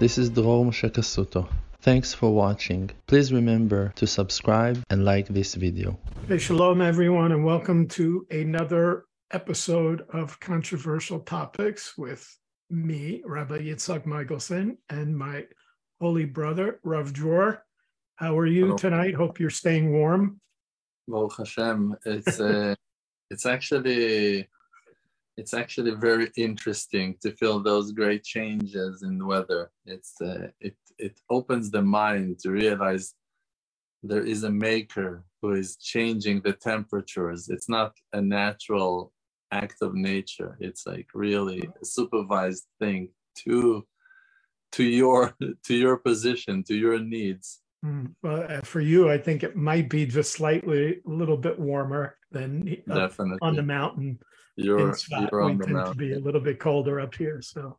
This is Dror Moshe Kasuto. Thanks for watching. Please remember to subscribe and like this video. Hey, shalom, everyone, and welcome to another episode of Controversial Topics with me, Rabbi Yitzhak Michelson, and my holy brother, Rav Dror. How are you Hello. tonight? Hope you're staying warm. Baruch Hashem. It's uh, it's actually it's actually very interesting to feel those great changes in weather. It's uh, it it opens the mind to realize there is a maker who is changing the temperatures. It's not a natural act of nature. It's like really a supervised thing to to your to your position, to your needs. Mm, Well, uh, for you, I think it might be just slightly a little bit warmer than Definitely. on the mountain. You're Tzfat. you're we on the tend to be a little bit colder up here. So,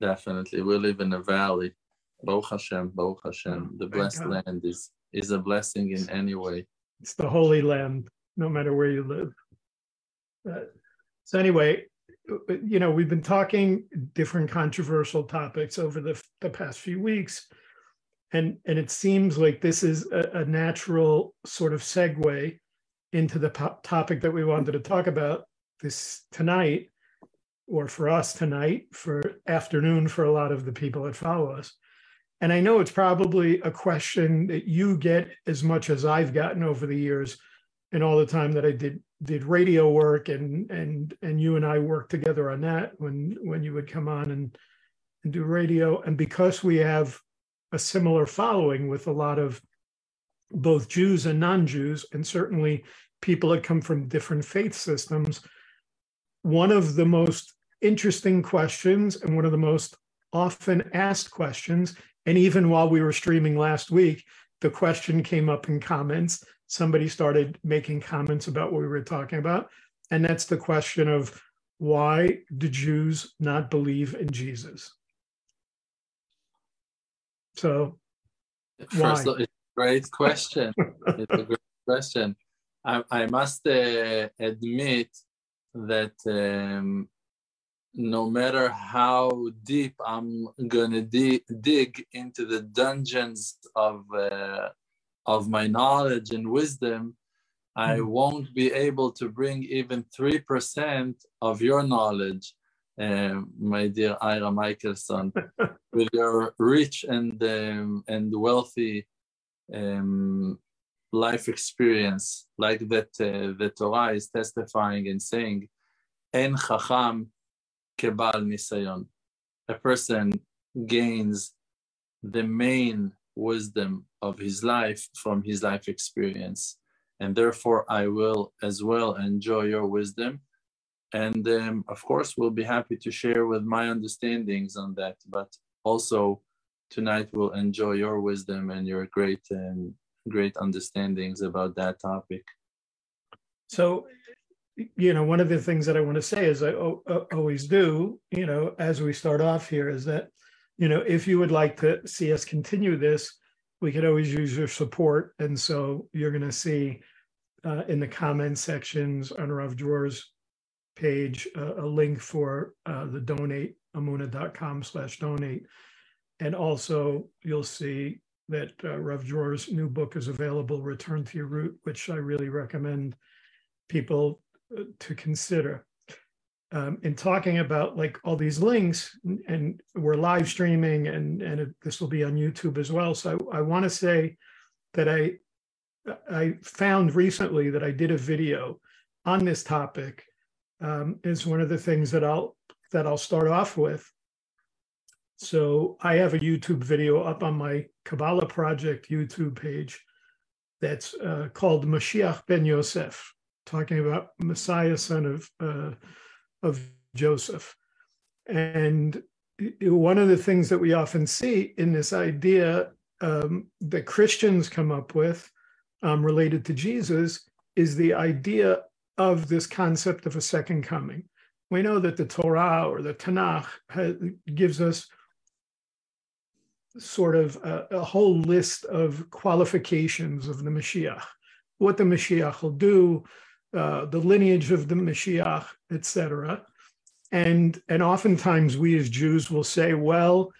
Definitely. We live in a valley. Baruch Hashem, Baruch Hashem. Oh, The blessed God. land is is a blessing in any way. it's the Holy Land, no matter where you live. Uh, so anyway, you know, we've been talking different controversial topics over the, the past few weeks, and and it seems like this is a, a natural sort of segue into the po- topic that we wanted to talk about this tonight, or for us tonight, for afternoon for a lot of the people that follow us. And I know it's probably a question that you get as much as I've gotten over the years and all the time that I did did radio work and and and you and I worked together on that when when you would come on and and do radio and because we have a similar following with a lot of both Jews and non-Jews and certainly people that come from different faith systems one of the most interesting questions and one of the most often asked questions and even while we were streaming last week the question came up in comments somebody started making comments about what we were talking about. And that's the question of why do Jews not believe in Jesus? So, First, Why? of all, it's a great question. it's a great question. I, I must uh, admit that um, no matter how deep I'm gonna di- dig into the dungeons of uh, of my knowledge and wisdom, I Mhm. won't be able to bring even three percent of your knowledge, uh, my dear Ira Michelson, with your rich and um, and wealthy um, life experience, like that uh, the Torah is testifying and saying, "En chacham kebal nisayon." A person gains the main wisdom of his life from his life experience, and therefore I will as well enjoy your wisdom. And um, of course, we'll be happy to share with my understandings on that. But also, tonight we'll enjoy your wisdom and your great um, great understandings about that topic. so you know, one of the things that I want to say is I o- always do, you know, as we start off here, is that, you know, if you would like to see us continue this, we could always use your support. And so you're going to see uh, in the comment sections on Rav Dror's page uh, a link for uh, the donate amuna.com slash donate. And also you'll see that uh, Rav Dror's new book is available, Return to Your Root, which I really recommend people uh, to consider. Um, in talking about like all these links, and we're live streaming, and and it, this will be on YouTube as well. So I, I want to say that I I found recently that I did a video on this topic. Um, is one of the things that I'll that I'll start off with. So I have a YouTube video up on my Kabbalah Project YouTube page that's uh, called Mashiach ben Yosef, talking about Messiah, son of uh, of Joseph. And one of the things that we often see in this idea um, that Christians come up with um, related to Jesus is the idea of this concept of a second coming. We know that the Torah or the Tanakh ha gives us sort of a, a whole list of qualifications of the Mashiach, what the Mashiach will do, uh, the lineage of the Mashiach, etc. And and oftentimes we as Jews will say, well,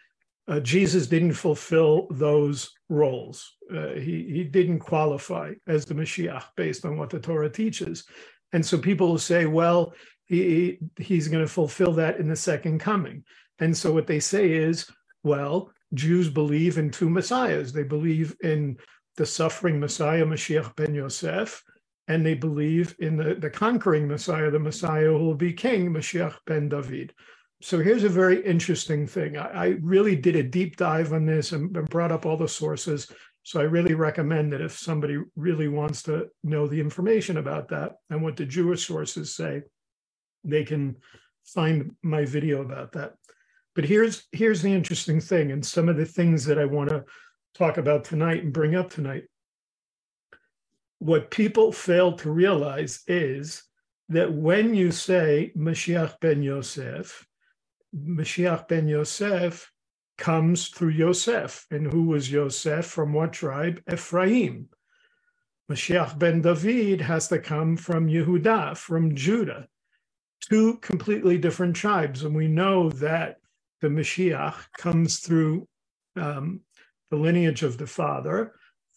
uh, Jesus didn't fulfill those roles. Uh, he, he didn't qualify as the Mashiach based on what the Torah teaches. And so people will say, well, he, he's going to fulfill that in the second coming. And so what they say is, well, Jews believe in two messiahs. They believe in the suffering Messiah, Mashiach ben Yosef, and they believe in the, the conquering Messiah, the Messiah who will be king, Mashiach ben David. So here's a very interesting thing. I, I really did a deep dive on this and, and brought up all the sources. So I really recommend that if somebody really wants to know the information about that and what the Jewish sources say, they can find my video about that. But here's here's the interesting thing, and some of the things that I want to talk about tonight and bring up tonight. What people fail to realize is that when you say Mashiach ben Yosef, Mashiach ben Yosef comes through Yosef. And who was Yosef? From what tribe? Ephraim. Mashiach ben David has to come from Yehuda, from Judah. Two completely different tribes. And we know that the Mashiach comes through um, the lineage of the father,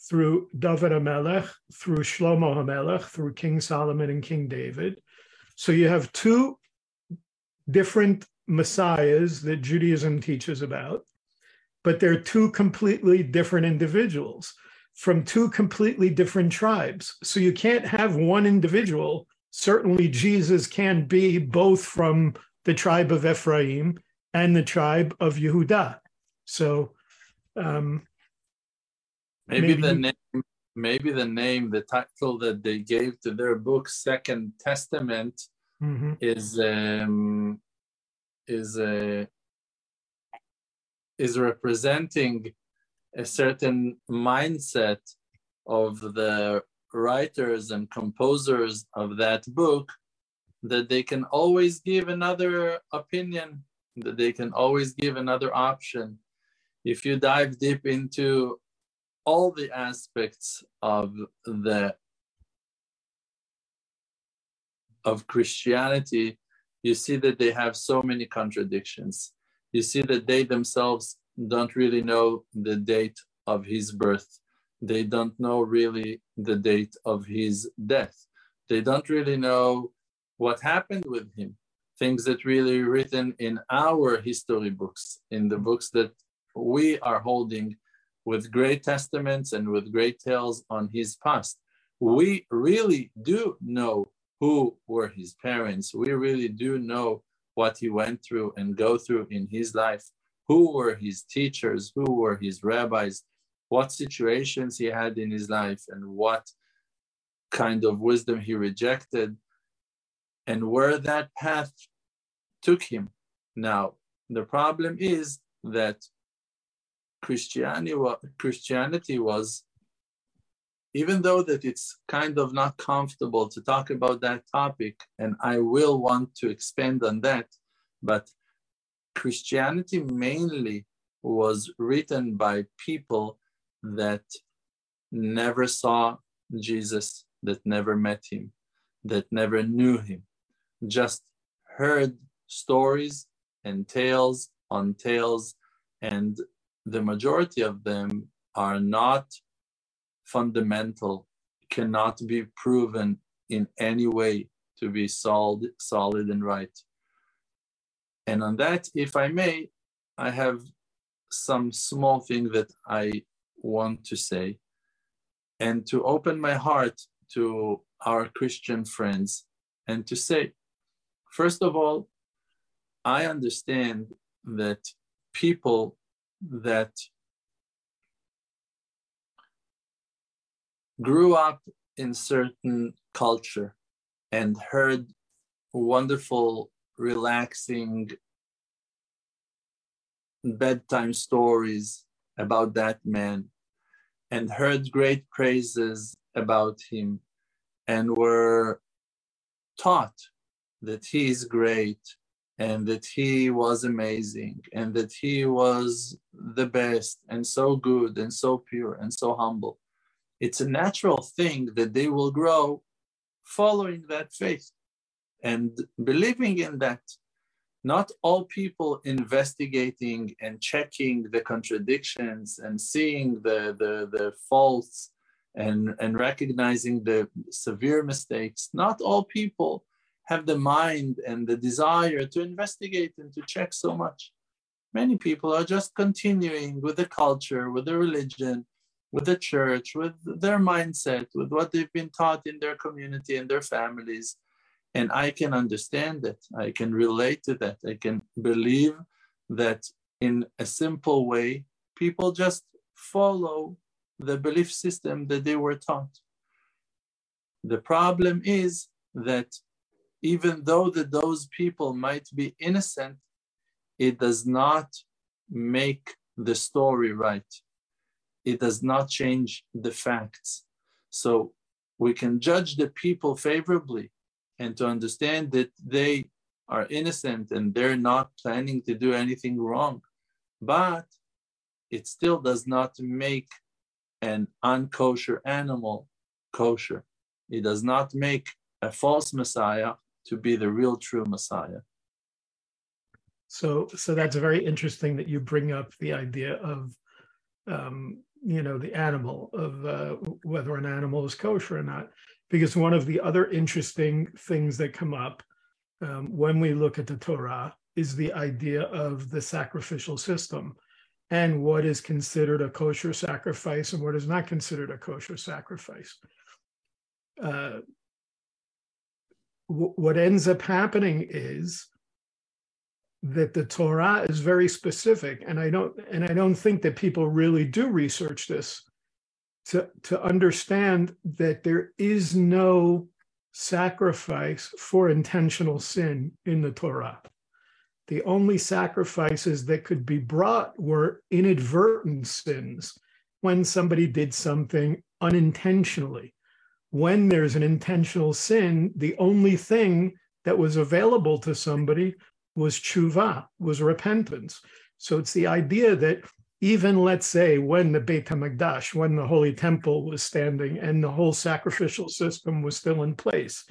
through David HaMelech, through Shlomo HaMelech, through King Solomon and King David. So you have two different messiahs that Judaism teaches about, but they're two completely different individuals from two completely different tribes. So you can't have one individual. Certainly, Jesus can be both from the tribe of Ephraim and the tribe of Yehuda. So um, maybe, maybe the name, maybe the name, the title that they gave to their book, Second Testament, mm-hmm. is um, is a is representing a certain mindset of the writers and composers of that book that they can always give another opinion that they can always give another option if you dive deep into all the aspects of the of christianity you see that they have so many contradictions. You see that they themselves don't really know the date of his birth. They don't know really the date of his death. They don't really know what happened with him. Things that really written in our history books, in the books that we are holding with great testaments and with great tales on his past. We really do know who were his parents. We really do know what he went through and go through in his life. Who were his teachers? Who were his rabbis? What situations he had in his life and what kind of wisdom he rejected and where that path took him. Now, the problem is that Christianity, Christianity was even though that it's kind of not comfortable to talk about that topic, and I will want to expand on that, but Christianity mainly was written by people that never saw Jesus, that never met him, that never knew him, just heard stories and tales on tales, and the majority of them are not fundamental cannot be proven in any way to be solid, solid and right. And on that, if I may, I have some small thing that I want to say and to open my heart to our Christian friends and to say, first of all, I understand that people that grew up in certain culture and heard wonderful, relaxing bedtime stories about that man and heard great praises about him and were taught that he is great and that he was amazing and that he was the best and so good and so pure and so humble it's a natural thing that they will grow following that faith and believing in that. not all people investigating and checking the contradictions and seeing the, the, the faults and, and recognizing the severe mistakes, not all people have the mind and the desire to investigate and to check so much. Many people are just continuing with the culture, with the religion, with the church, with their mindset, with what they've been taught in their community and their families and I can understand it. I can relate to that. I can believe that in a simple way, people just follow the belief system that they were taught. The problem is that even though that those people might be innocent, it does not make the story right. It does not change the facts. So we can judge the people favorably and to understand that they are innocent and they're not planning to do anything wrong. But it still does not make an unkosher animal kosher. It does not make a false Messiah to be the real true Messiah. So, so that's very interesting that you bring up the idea of, um, you know, the animal of uh, whether an animal is kosher or not because one of the other interesting things that come up um, when we look at the Torah is the idea of the sacrificial system and what is considered a kosher sacrifice and what is not considered a kosher sacrifice. Uh, what ends up happening is that the Torah is very specific, and I don't and I don't think that people really do research this to, to understand that there is no sacrifice for intentional sin in the Torah. The only sacrifices that could be brought were inadvertent sins when somebody did something unintentionally. When there's an intentional sin, the only thing that was available to somebody was tshuva, was repentance. So it's the idea that even let's say when the Beit HaMikdash, when the Holy Temple was standing and the whole sacrificial system was still in place,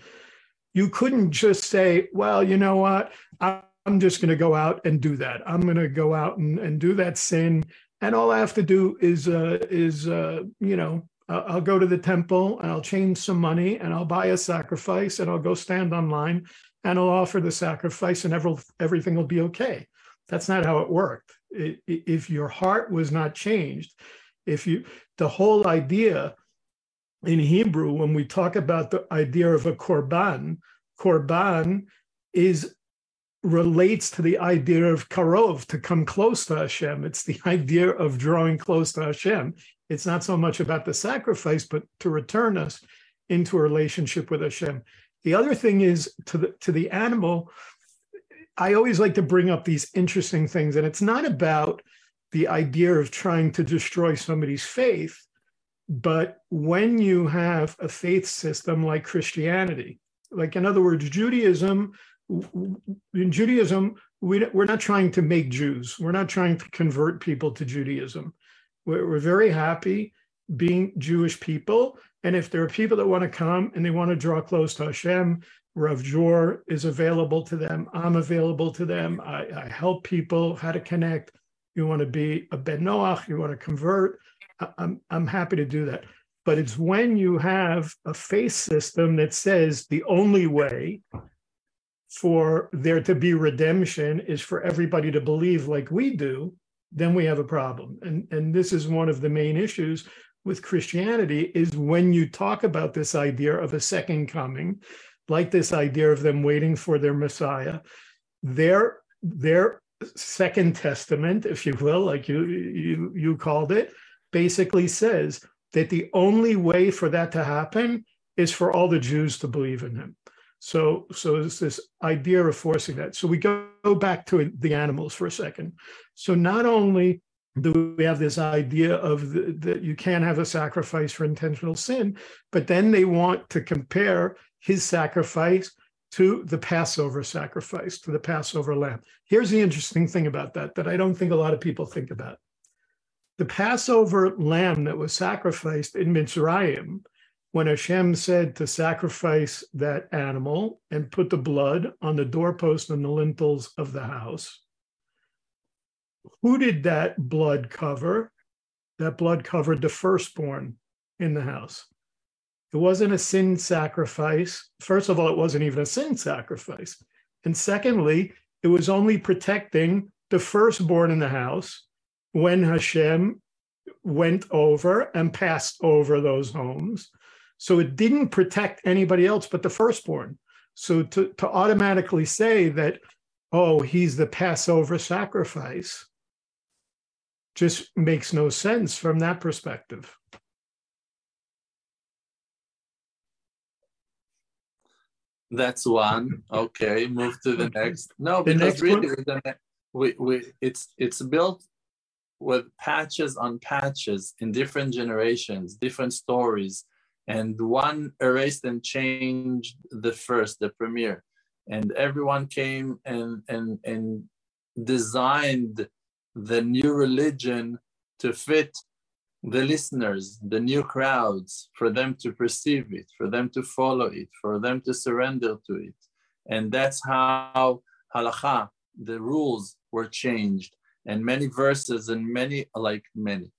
you couldn't just say, well, you know what, I'm just going to go out and do that. I'm going to go out and, and do that sin. And all I have to do is, uh, is uh, you know, I'll go to the temple and I'll change some money and I'll buy a sacrifice and I'll go stand online and I'll offer the sacrifice and every, everything will be okay. That's not how it worked if your heart was not changed, if you, the whole idea in Hebrew, when we talk about the idea of a korban, korban is relates to the idea of karov, to come close to Hashem. It's the idea of drawing close to Hashem. It's not so much about the sacrifice, but to return us into a relationship with Hashem. The other thing is to the to the animal, I always like to bring up these interesting things, and it's not about the idea of trying to destroy somebody's faith, but when you have a faith system like Christianity, like in other words, Judaism, in Judaism, we, we're not trying to make Jews. We're not trying to convert people to Judaism. We're, we're very happy being Jewish people. And if there are people that want to come and they want to draw close to Hashem, Rav Dror is available to them. I'm available to them. I, I, help people how to connect. You want to be a Ben Noach, you want to convert. I, I'm, I'm happy to do that. But it's when you have a faith system that says the only way for there to be redemption is for everybody to believe like we do, then we have a problem. And, and this is one of the main issues with Christianity is when you talk about this idea of a second coming, like this idea of them waiting for their Messiah, their their second testament, if you will, like you you you called it, basically says that the only way for that to happen is for all the Jews to believe in him. So so it's this idea of forcing that. So we go, back to the animals for a second. So not only do we have this idea of that you can't have a sacrifice for intentional sin, but then they want to compare his sacrifice to the Passover sacrifice, to the Passover lamb. Here's the interesting thing about that, that I don't think a lot of people think about. The Passover lamb that was sacrificed in Mitzrayim when Hashem said to sacrifice that animal and put the blood on the doorpost and the lintels of the house, who did that blood cover? That blood covered the firstborn in the house. It wasn't a sin sacrifice. First of all, it wasn't even a sin sacrifice. And secondly, it was only protecting the firstborn in the house when Hashem went over and passed over those homes. So it didn't protect anybody else but the firstborn. So to, to automatically say that, oh, he's the Passover sacrifice just makes no sense from that perspective. That's one. Okay, move to the next. No, the because next really, we, we it's it's built with patches on patches in different generations, different stories, and one erased and changed the first, the premiere, and everyone came and and and designed the new religion to fit the listeners, the new crowds, for them to perceive it, for them to follow it, for them to surrender to it. And that's how halacha, the rules were changed. And many verses and many, like many,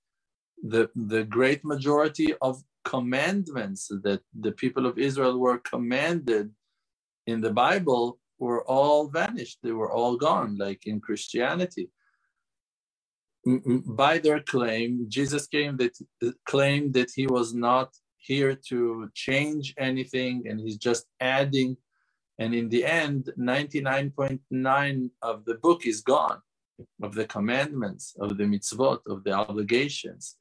the, the great majority of commandments that the people of Israel were commanded in the Bible were all vanished. They were all gone, like in Christianity by their claim, Jesus came that claimed that he was not here to change anything and he's just adding. And in the end, 99.9 of the book is gone, of the commandments, of the mitzvot, of the obligations,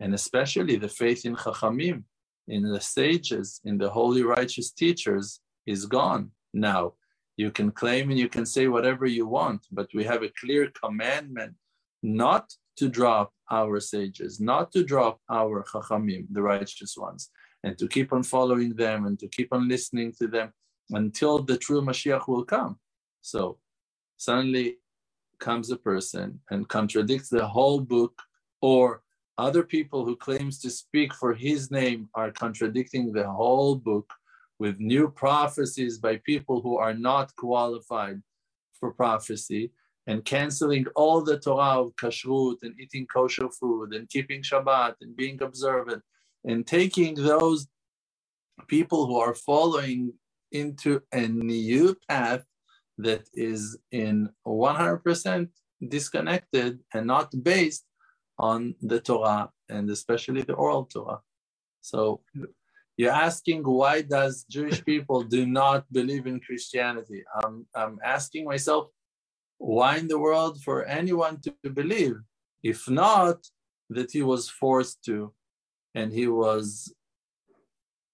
and especially the faith in Chachamim, in the sages, in the holy righteous teachers is gone now. You can claim and you can say whatever you want, but we have a clear commandment not to drop our sages, not to drop our chachamim, the righteous ones, and to keep on following them and to keep on listening to them until the true Mashiach will come. So suddenly comes a person and contradicts the whole book, or other people who claims to speak for his name are contradicting the whole book with new prophecies by people who are not qualified for prophecy and canceling all the Torah of kashrut and eating kosher food and keeping Shabbat and being observant and taking those people who are following into a new path that is in 100% disconnected and not based on the Torah and especially the oral Torah. So you're asking why does Jewish people do not believe in Christianity? I'm, I'm asking myself why in the world for anyone to believe? If not, that he was forced to, and he was,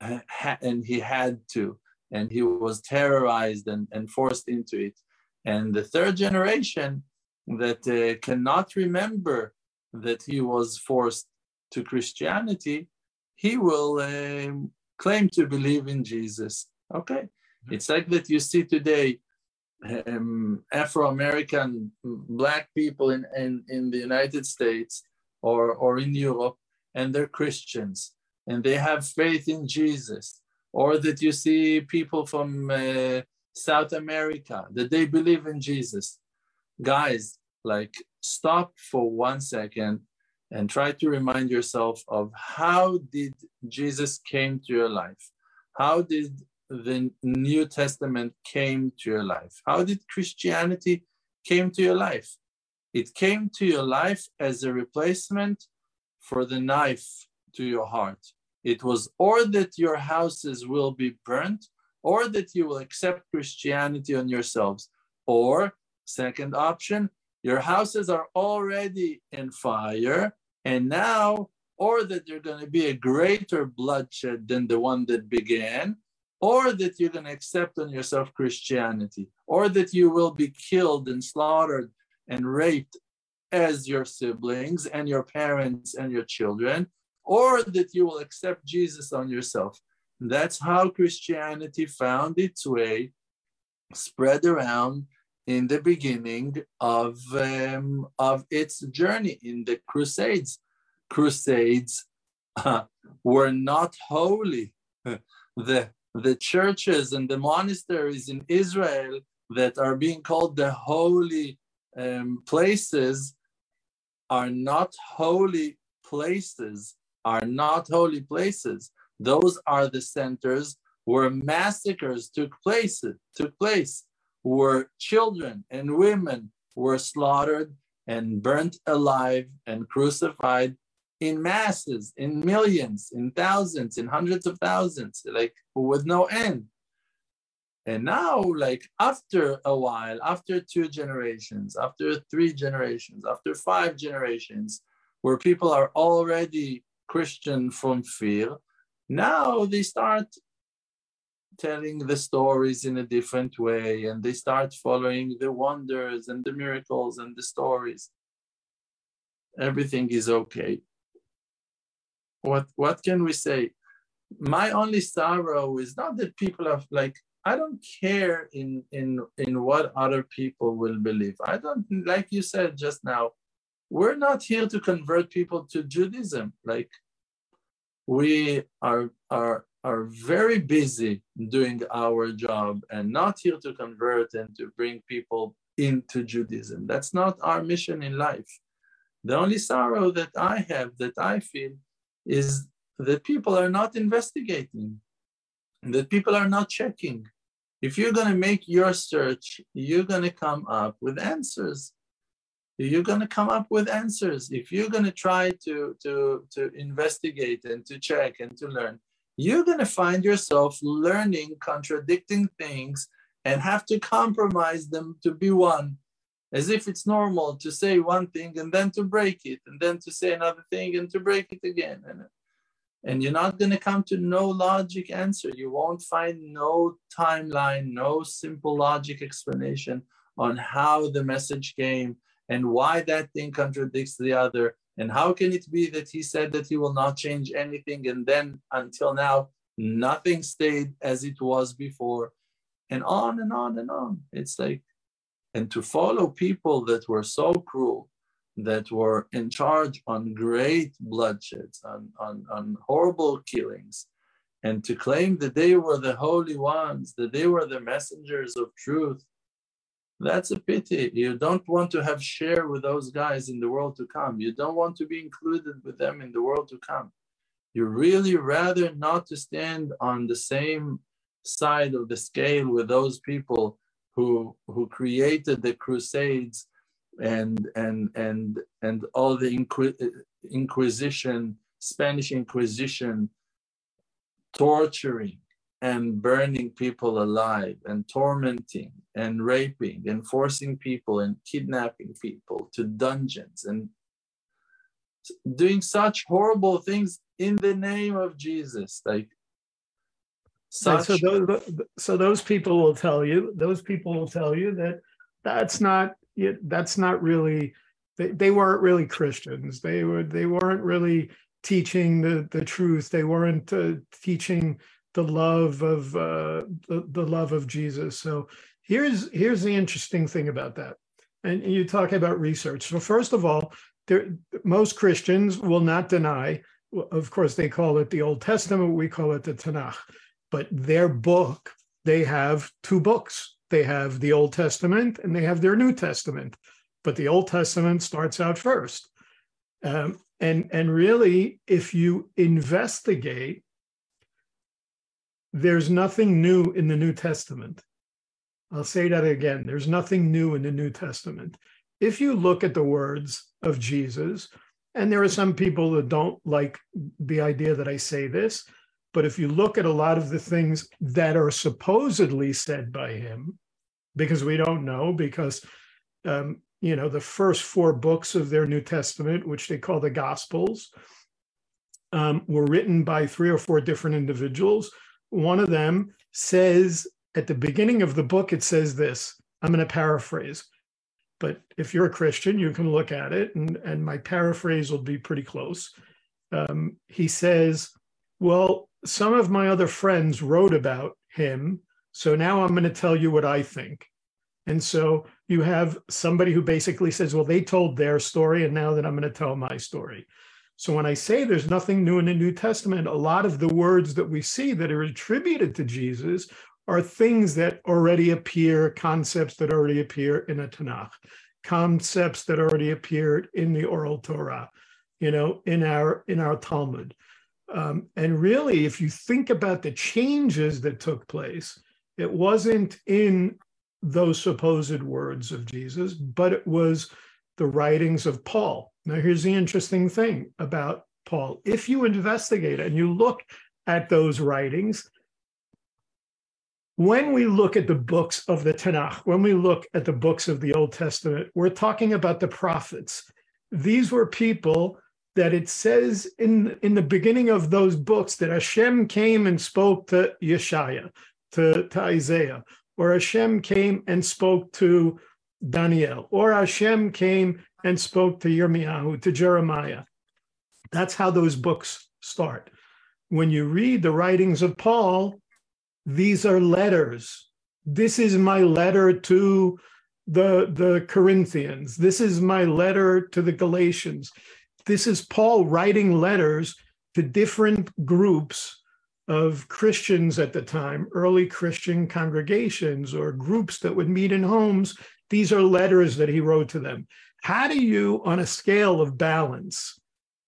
and he had to, and he was terrorized and, and forced into it. And the third generation that uh, cannot remember that he was forced to Christianity, he will um, claim to believe in Jesus. Okay. Mm-hmm. It's like that you see today um, Afro-American black people in, in, in the United States or, or in Europe, and they're Christians, and they have faith in Jesus. Or that you see people from uh, South America, that they believe in Jesus. Guys, like stop for one second and try to remind yourself of how did Jesus came to your life? How did the New Testament came to your life? How did Christianity came to your life? It came to your life as a replacement for the knife to your heart. It was or that your houses will be burnt, or that you will accept Christianity on yourselves. Or, second option, your houses are already in fire, and now, or that there's going to be a greater bloodshed than the one that began, or that you're going to accept on yourself Christianity, or that you will be killed and slaughtered and raped as your siblings and your parents and your children, or that you will accept Jesus on yourself. That's how Christianity found its way, spread around in the beginning of, um, of its journey in the Crusades. Crusades uh, were not holy the the churches and the monasteries in Israel that are being called the holy um, places are not holy places, are not holy places. Those are the centers where massacres took place, took place, where children and women were slaughtered and burnt alive and crucified in masses, in millions, in thousands, in hundreds of thousands, like with no end. And now, like after a while, after two generations, after three generations, after five generations, where people are already Christian from fear, now they start telling the stories in a different way and they start following the wonders and the miracles and the stories. Everything is okay. What, what can we say? My only sorrow is not that people have like I don't care in in in what other people will believe. I don't like you said just now. We're not here to convert people to Judaism. Like we are are are very busy doing our job and not here to convert and to bring people into Judaism. That's not our mission in life. The only sorrow that I have, that I feel, is that people are not investigating, that people are not checking. If you're going to make your search, you're going to come up with answers. You're going to come up with answers. If you're going to try to, to, to investigate and to check and to learn, you're going to find yourself learning contradicting things and have to compromise them to be one as if it's normal to say one thing and then to break it and then to say another thing and to break it again. And and you're not going to come to no logic answer. You won't find no timeline no simple logic explanation on how the message came and why that thing contradicts the other and how can it be that he said that he will not change anything? And then until now nothing stayed as it was before. And on and on and on. It's like and to follow people that were so cruel that were in charge on great bloodsheds, on, on, on horrible killings, and to claim that they were the holy ones, that they were the messengers of truth, that's a pity. You don't want to have share with those guys in the world to come. You don't want to be included with them in the world to come. You really rather not to stand on the same side of the scale with those people who who created the crusades and and and and all the inquisition spanish inquisition torturing and burning people alive and tormenting and raping and forcing people and kidnapping people to dungeons and doing such horrible things in the name of jesus like such... so those so those people will tell you those people will tell you that that's not that's not really they, they weren't really Christians. They were they weren't really teaching the the truth. They weren't uh, teaching the love of uh, the, the love of Jesus. So here's here's the interesting thing about that. And you talk about research. So first of all, there, most Christians will not deny. Of course, they call it the Old Testament. We call it the Tanakh. But their book, they have two books they have the Old Testament and they have their New Testament, but the Old Testament starts out first. Um, and, and really, if you investigate, there's nothing new in the New Testament. I'll say that again. There's nothing new in the New Testament. If you look at the words of Jesus, and there are some people that don't like the idea that I say this, but if you look at a lot of the things that are supposedly said by him, because we don't know, because, um, you know, the first four books of their New Testament, which they call the Gospels, um, were written by three or four different individuals. One of them says at the beginning of the book, it says this I'm going to paraphrase. But if you're a Christian, you can look at it, and, and my paraphrase will be pretty close. Um, he says, Well, some of my other friends wrote about him. So now I'm going to tell you what I think. And so you have somebody who basically says, well, they told their story, and now that I'm going to tell my story. So when I say there's nothing new in the New Testament, a lot of the words that we see that are attributed to Jesus are things that already appear, concepts that already appear in a Tanakh, concepts that already appeared in the oral Torah, you know, in our in our Talmud. Um, and really, if you think about the changes that took place, it wasn't in those supposed words of Jesus, but it was the writings of Paul. Now, here's the interesting thing about Paul. If you investigate and you look at those writings, when we look at the books of the Tanakh, when we look at the books of the Old Testament, we're talking about the prophets. These were people that it says in, in the beginning of those books that Hashem came and spoke to Yeshaya, to, to Isaiah, or Hashem came and spoke to Daniel, or Hashem came and spoke to Yirmiyahu, to Jeremiah. That's how those books start. When you read the writings of Paul, these are letters. This is my letter to the, the Corinthians. This is my letter to the Galatians. This is Paul writing letters to different groups of Christians at the time, early Christian congregations or groups that would meet in homes. These are letters that he wrote to them. How do you, on a scale of balance,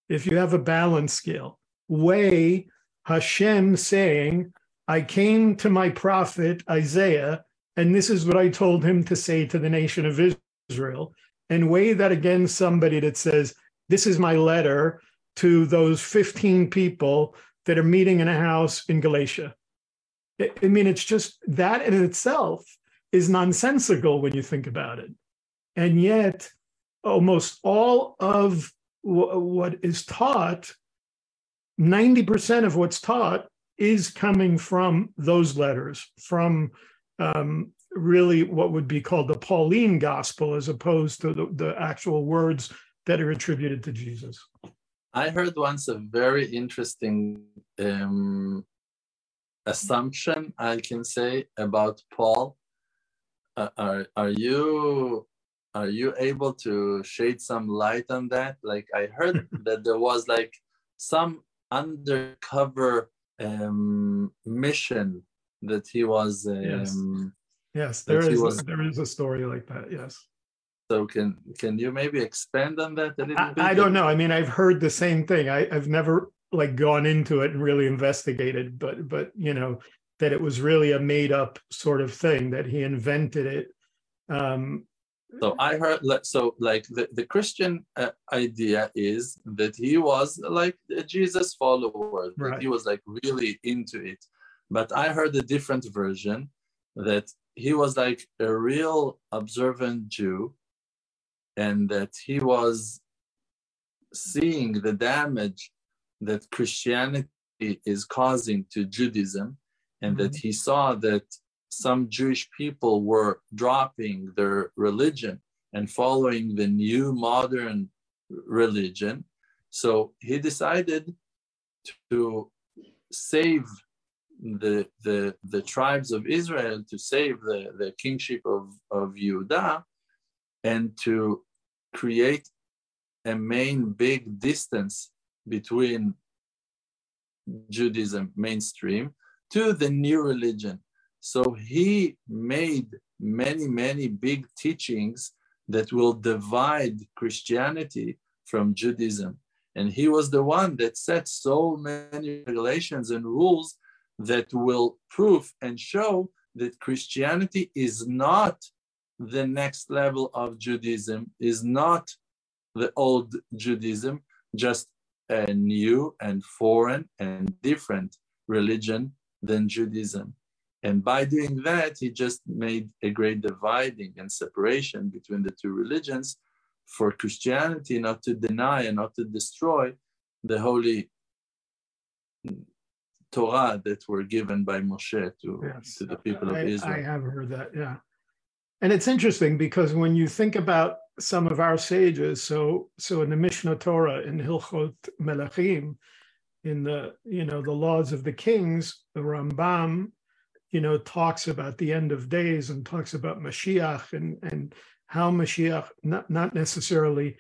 if you have a balance scale, weigh Hashem saying, I came to my prophet Isaiah, and this is what I told him to say to the nation of Israel, and weigh that against somebody that says, This is my letter to those 15 people that are meeting in a house in Galatia. I mean, it's just that in itself is nonsensical when you think about it. And yet, almost all of what is taught, 90% of what's taught is coming from those letters, from um, really what would be called the Pauline gospel, as opposed to the, the actual words that are attributed to Jesus. I heard once a very interesting um, assumption, I can say, about Paul. Uh, are, are you are you able to shed some light on that? Like I heard that there was like some undercover um, mission that he was. Um, yes. Yes, there is. Was, there is a story like that. Yes. So can can you maybe expand on that a little I, bit? I don't know. I mean, I've heard the same thing. I, I've never like gone into it and really investigated, but but you know that it was really a made up sort of thing that he invented it. Um, so I heard so like the, the Christian uh, idea is that he was like a Jesus follower, that right. he was like really into it. But I heard a different version that he was like a real observant Jew and that he was seeing the damage that Christianity is causing to Judaism and mm-hmm. that he saw that some Jewish people were dropping their religion and following the new modern religion. So he decided to save the, the, the tribes of Israel, to save the, the kingship of, of Judah, and to create a main big distance between Judaism mainstream to the new religion. So he made many, many big teachings that will divide Christianity from Judaism. And he was the one that set so many regulations and rules that will prove and show that Christianity is not the next level of Judaism, is not the old Judaism, just a new and foreign and different religion than Judaism. And by doing that, he just made a great dividing and separation between the two religions for Christianity not to deny and not to destroy the holy Torah that were given by Moshe to, yes. to the people of I, Israel. I have heard that, yeah. And it's interesting because when you think about some of our sages, so so in the Mishnah Torah in Hilchot Melachim, in the you know the laws of the kings, the Rambam you know, talks about the end of days and talks about Mashiach and, and how Mashiach, not, not necessarily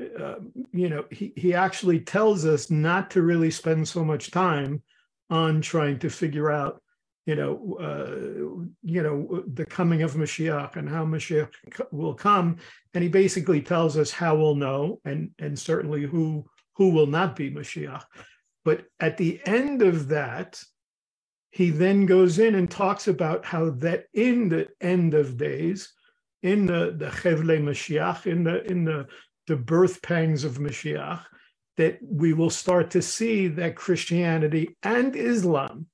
uh, you know, he, he actually tells us not to really spend so much time on trying to figure out, you know, uh, you know, the coming of Mashiach and how Mashiach will come. And he basically tells us how we'll know, and and certainly who who will not be Mashiach. But at the end of that, he then goes in and talks about how that in the end of days, in the the Chevle Mashiach, in the in the the birth pangs of Mashiach, that we will start to see that Christianity and Islam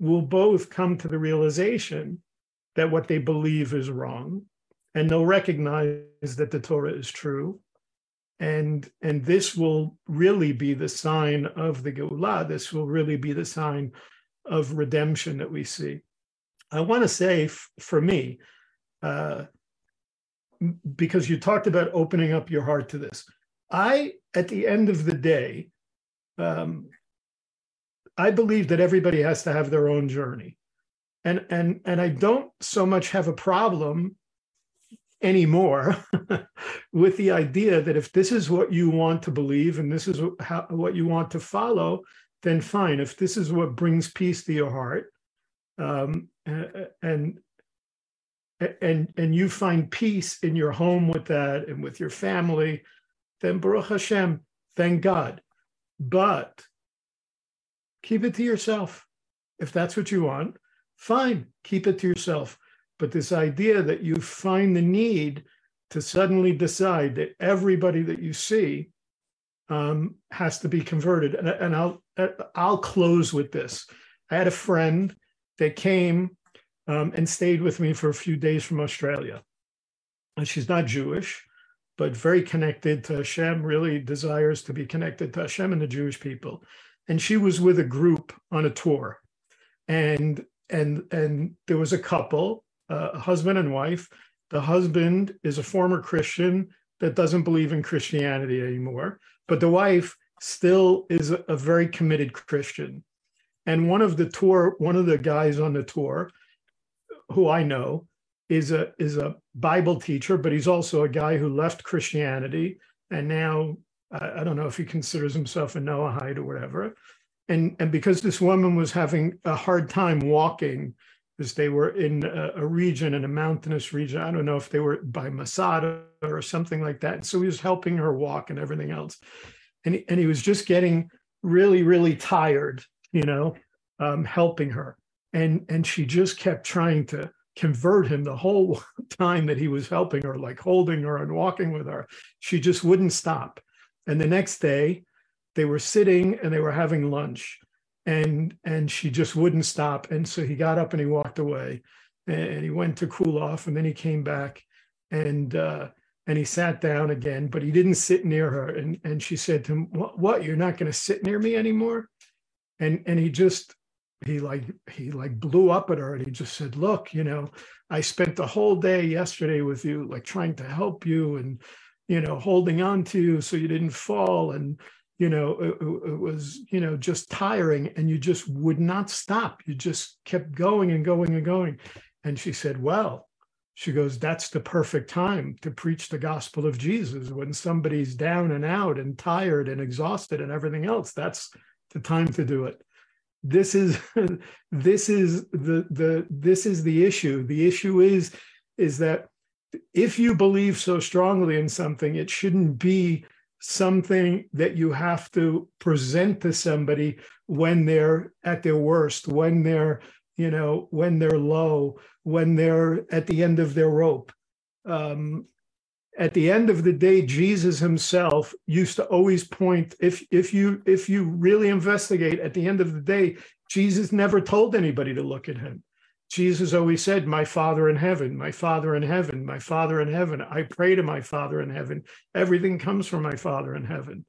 will both come to the realization that what they believe is wrong, and they'll recognize that the Torah is true. And, and this will really be the sign of the Geulah. This will really be the sign of redemption that we see. I want to say, f- for me, uh, because you talked about opening up your heart to this. I, at the end of the day, um, I believe that everybody has to have their own journey, and and and I don't so much have a problem anymore with the idea that if this is what you want to believe and this is how, what you want to follow, then fine. If this is what brings peace to your heart, um, and and and you find peace in your home with that and with your family, then Baruch Hashem, thank God. But keep it to yourself. If that's what you want, fine, keep it to yourself. But this idea that you find the need to suddenly decide that everybody that you see um, has to be converted, and, and I'll I'll close with this. I had a friend that came um, and stayed with me for a few days from Australia. And she's not Jewish, but very connected to Hashem, really desires to be connected to Hashem and the Jewish people. And she was with a group on a tour. And and and there was a couple, uh, a husband and wife. The husband is a former Christian that doesn't believe in Christianity anymore, but the wife still is a, very committed Christian. And one of the tour, one of the guys on the tour who I know is a is a Bible teacher, but he's also a guy who left Christianity and now I, I don't know if he considers himself a Noahide or whatever. And and because this woman was having a hard time walking, because they were in a, a, region, in a mountainous region. I don't know if they were by Masada or something like that. So he was helping her walk and everything else. And he, and he was just getting really, really tired, you know, um, helping her. And and she just kept trying to convert him the whole time that he was helping her like holding her and walking with her. She just wouldn't stop. And the next day they were sitting and they were having lunch. And and she just wouldn't stop. And so he got up and he walked away. And he went to cool off and then he came back. And uh and he sat down again but he didn't sit near her. And and she said to him what, what? You're not going to sit near me anymore? And and he just he like he like blew up at her and he just said look you know i spent the whole day yesterday with you like trying to help you and you know holding on to you so you didn't fall. And you know it, it, was you know just tiring and you just would not stop. You just kept going and going and going. And she said well she goes that's the perfect time to preach the gospel of jesus. When somebody's down and out and tired and exhausted and everything else that's the time to do it. This is this is the the this is the issue. The issue is is that if you believe so strongly in something it shouldn't be something that you have to present to somebody when they're at their worst when they're you know when they're low when they're at the end of their rope. Um, at the end of the day jesus himself used to always point if if you if you really investigate at the end of the day jesus never told anybody to look at him. Jesus always said my father in heaven my father in heaven my father in heaven. I pray to my father in heaven. Everything comes from my father in heaven.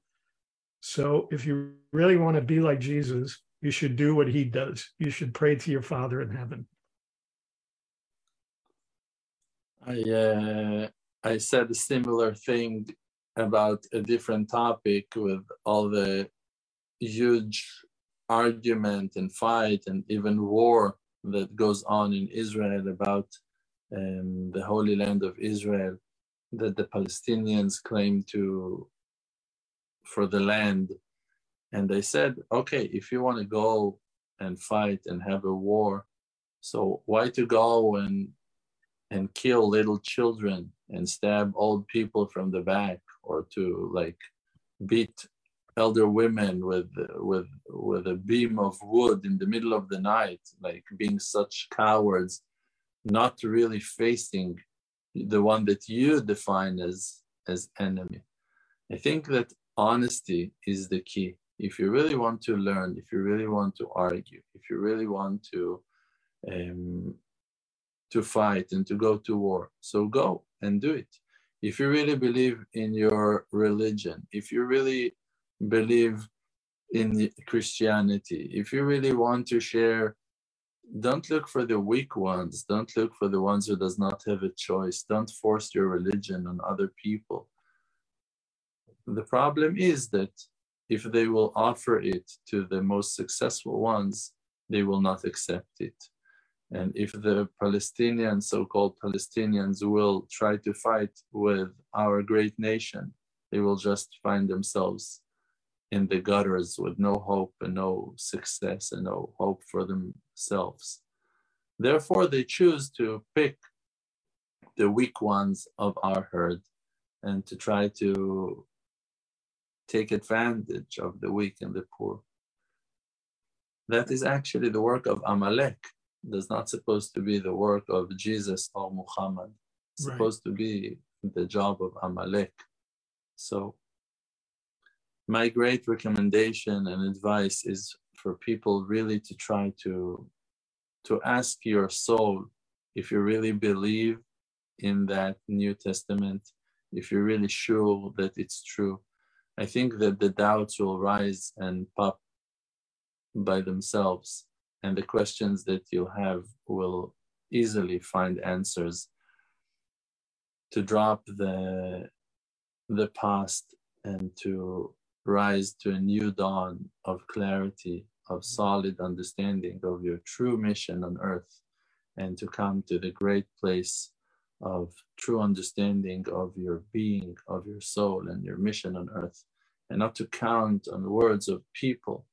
So if you really want to be like jesus you should do what he does you should pray to your father in heaven I uh, I said a similar thing about a different topic with all the huge argument and fight and even war that goes on in Israel about um, the Holy Land of Israel that the Palestinians claim to for the land. And they said, okay, if you want to go and fight and have a war, so why to go and and kill little children and stab old people from the back or to like beat elder women with with with a beam of wood in the middle of the night like being such cowards not really facing the one that you define as as enemy? I think that honesty is the key if you really want to learn if you really want to argue if you really want to um, to fight and to go to war. So go and do it. If you really believe in your religion, if you really believe in Christianity, if you really want to share, don't look for the weak ones. Don't look for the ones who does not have a choice. Don't force your religion on other people. The problem is that if they will offer it to the most successful ones, they will not accept it. And if the Palestinians, so called Palestinians, will try to fight with our great nation, they will just find themselves in the gutters with no hope and no success and no hope for themselves. Therefore, they choose to pick the weak ones of our herd and to try to take advantage of the weak and the poor. That is actually the work of Amalek does not supposed to be the work of Jesus or Muhammad. It's right. supposed to be the job of Amalek. So my great recommendation and advice is for people really to try to to ask your soul if you really believe in that New Testament, if you're really sure that it's true. I think that the doubts will rise and pop by themselves and the questions that you have will easily find answers to drop the the past and to rise to a new dawn of clarity of solid understanding of your true mission on earth and to come to the great place of true understanding of your being of your soul and your mission on earth and not to count on the words of people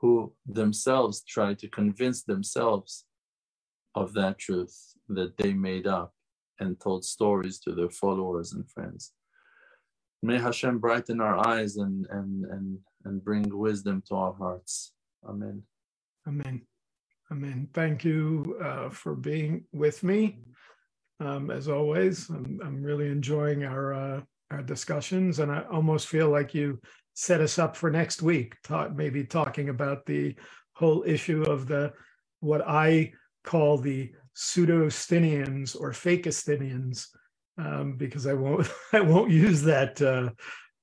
who themselves try to convince themselves of that truth that they made up and told stories to their followers and friends. May Hashem brighten our eyes and, and, and, and bring wisdom to our hearts. Amen. Amen. Amen. Thank you uh, for being with me. Um, as always, I'm, I'm really enjoying our uh, our discussions, and I almost feel like you set us up for next week, talk, maybe talking about the whole issue of the what I call the pseudo-Stinians or fake-Estinians, um, because I won't I won't use that uh,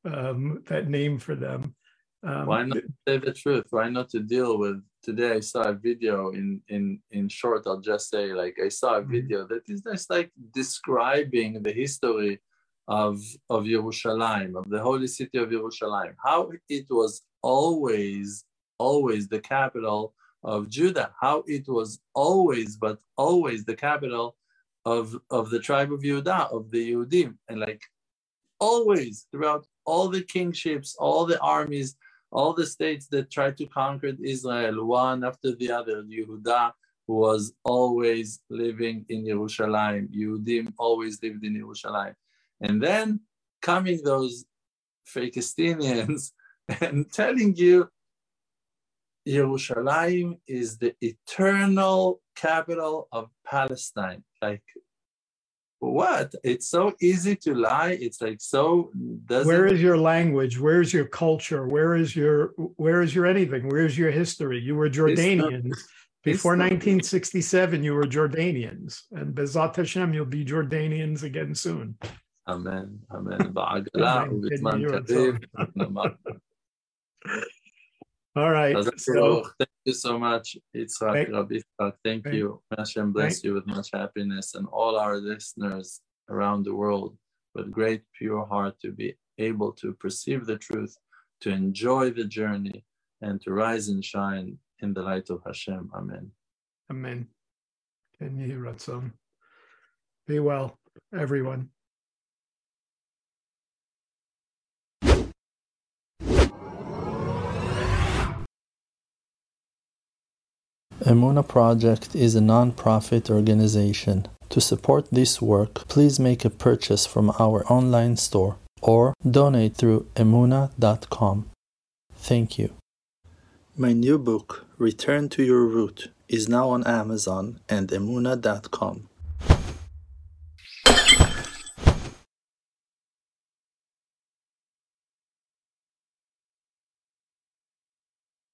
um, that name for them. Um, Why not say the truth? Why not to deal with? Today I saw a video. In in in short, I'll just say like I saw a mm-hmm. video that is just like describing the history of, of Yerushalayim, of the holy city of Yerushalayim, how it was always, always the capital of Judah, how it was always, but always the capital of, of the tribe of Judah, of the Yehudim, and like always throughout all the kingships, all the armies, all the states that tried to conquer Israel, one after the other, Yehudah was always living in Yerushalayim. Yehudim always lived in Yerushalayim. And then coming those Fakistinians and telling you Yerushalayim is the eternal capital of Palestine. Like, what? It's so easy to lie. It's like so. Where is your language? Where is your culture? Where is your where is your anything? Where is your history? You were Jordanians. Before 1967, you were Jordanians, and B'ezrat Hashem, you'll be Jordanians again soon. אמן, אמן, בעגלה ובזמן קריב. All right. So, thank you so much, Yitzhak, Rabbi Thank thank you. Hashem bless you with much happiness and all our listeners around the world with great pure heart to be able to perceive the truth, to enjoy the journey, and to rise and shine in the light of Hashem. Amen. Amen. Be well, everyone. Emuna Project is a non-profit organization. To support this work, please make a purchase from our online store or donate through emuna.com. Thank you. My new book, Return to Your Root, is now on Amazon and emuna.com.